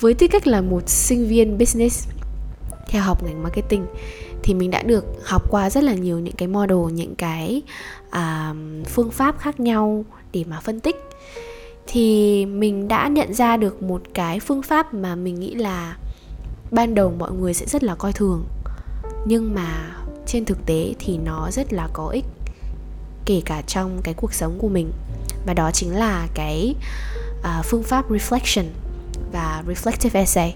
với tư cách là một sinh viên business theo học ngành marketing thì mình đã được học qua rất là nhiều những cái model những cái uh, phương pháp khác nhau để mà phân tích. Thì mình đã nhận ra được một cái phương pháp mà mình nghĩ là ban đầu mọi người sẽ rất là coi thường nhưng mà trên thực tế thì nó rất là có ích kể cả trong cái cuộc sống của mình. Và đó chính là cái uh, phương pháp reflection và reflective essay.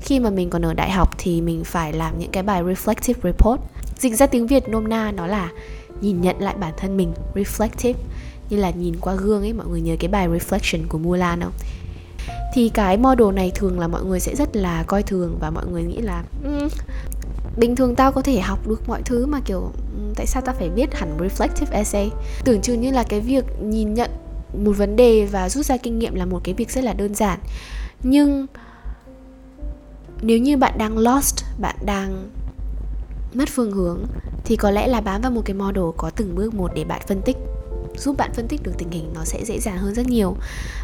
Khi mà mình còn ở đại học thì mình phải làm những cái bài reflective report. Dịch ra tiếng việt nôm na nó là nhìn nhận lại bản thân mình reflective như là nhìn qua gương ấy mọi người nhớ cái bài reflection của Mulan không? Thì cái model này thường là mọi người sẽ rất là coi thường và mọi người nghĩ là um, bình thường tao có thể học được mọi thứ mà kiểu tại sao tao phải viết hẳn reflective essay? Tưởng chừng như là cái việc nhìn nhận một vấn đề và rút ra kinh nghiệm là một cái việc rất là đơn giản. Nhưng nếu như bạn đang lost, bạn đang mất phương hướng, thì có lẽ là bám vào một cái model có từng bước một để bạn phân tích giúp bạn phân tích được tình hình nó sẽ dễ dàng hơn rất nhiều.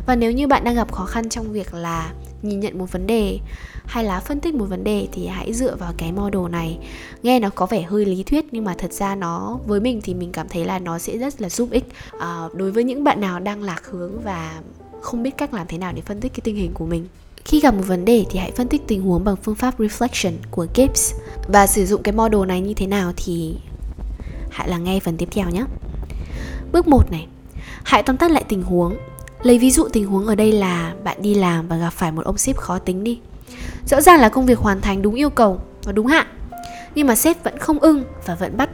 Và nếu như bạn đang gặp khó khăn trong việc là nhìn nhận một vấn đề hay là phân tích một vấn đề thì hãy dựa vào cái model này. Nghe nó có vẻ hơi lý thuyết nhưng mà thật ra nó với mình thì mình cảm thấy là nó sẽ rất là giúp ích. À, đối với những bạn nào đang lạc hướng và không biết cách làm thế nào để phân tích cái tình hình của mình. Khi gặp một vấn đề thì hãy phân tích tình huống bằng phương pháp reflection của Gibbs. Và sử dụng cái model này như thế nào thì hãy là nghe phần tiếp theo nhé. Bước 1 này, hãy tóm tắt lại tình huống. Lấy ví dụ tình huống ở đây là bạn đi làm và gặp phải một ông sếp khó tính đi. Rõ ràng là công việc hoàn thành đúng yêu cầu và đúng hạn, nhưng mà sếp vẫn không ưng và vẫn bắt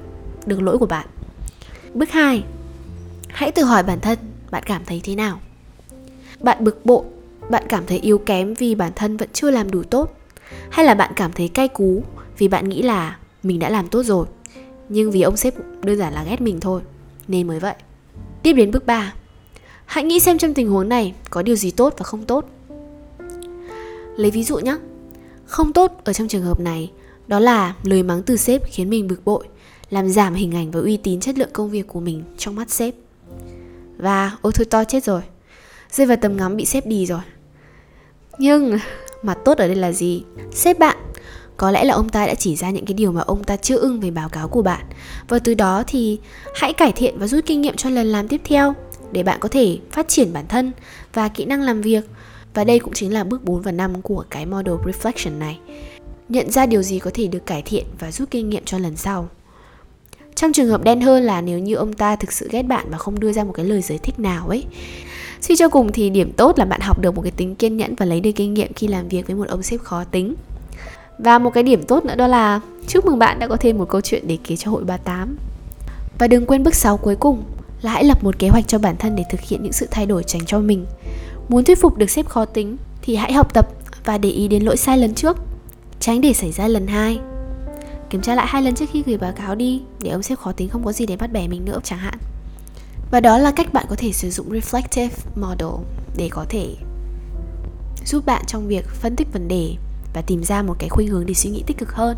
được lỗi của bạn. Bước 2, hãy tự hỏi bản thân bạn cảm thấy thế nào. Bạn bực bội bạn cảm thấy yếu kém vì bản thân vẫn chưa làm đủ tốt hay là bạn cảm thấy cay cú vì bạn nghĩ là mình đã làm tốt rồi nhưng vì ông sếp đơn giản là ghét mình thôi nên mới vậy. Tiếp đến bước 3 hãy nghĩ xem trong tình huống này có điều gì tốt và không tốt. Lấy ví dụ nhé không tốt ở trong trường hợp này, đó là lời mắng từ sếp khiến mình bực bội, làm giảm hình ảnh và uy tín chất lượng công việc của mình trong mắt sếp. Và, ôi thôi to chết rồi. Rơi vào tầm ngắm bị sếp đi rồi. Nhưng mặt tốt ở đây là gì? Sếp bạn có lẽ là ông ta đã chỉ ra những cái điều mà ông ta chưa ưng về báo cáo của bạn. Và từ đó thì hãy cải thiện và rút kinh nghiệm cho lần làm tiếp theo, để bạn có thể phát triển bản thân và kỹ năng làm việc. Và đây cũng chính là bước 4 và 5 của cái model reflection này. Nhận ra điều gì có thể được cải thiện và rút kinh nghiệm cho lần sau. Trong trường hợp đen hơn là nếu như ông ta thực sự ghét bạn và không đưa ra một cái lời giải thích nào ấy, Suy cho cùng thì điểm tốt là bạn học được một cái tính kiên nhẫn và lấy được kinh nghiệm khi làm việc với một ông sếp khó tính. Và một cái điểm tốt nữa đó là chúc mừng bạn đã có thêm một câu chuyện để kể cho hội 38. Và đừng quên bước 6 cuối cùng là hãy lập một kế hoạch cho bản thân để thực hiện những sự thay đổi dành cho mình. Muốn thuyết phục được sếp khó tính thì hãy học tập và để ý đến lỗi sai lần trước, tránh để xảy ra lần hai. Kiểm tra lại hai lần trước khi gửi báo cáo đi để ông sếp khó tính không có gì để bắt bẻ mình nữa chẳng hạn. Và đó là cách bạn có thể sử dụng reflective model để có thể giúp bạn trong việc phân tích vấn đề và tìm ra một cái khuynh hướng để suy nghĩ tích cực hơn.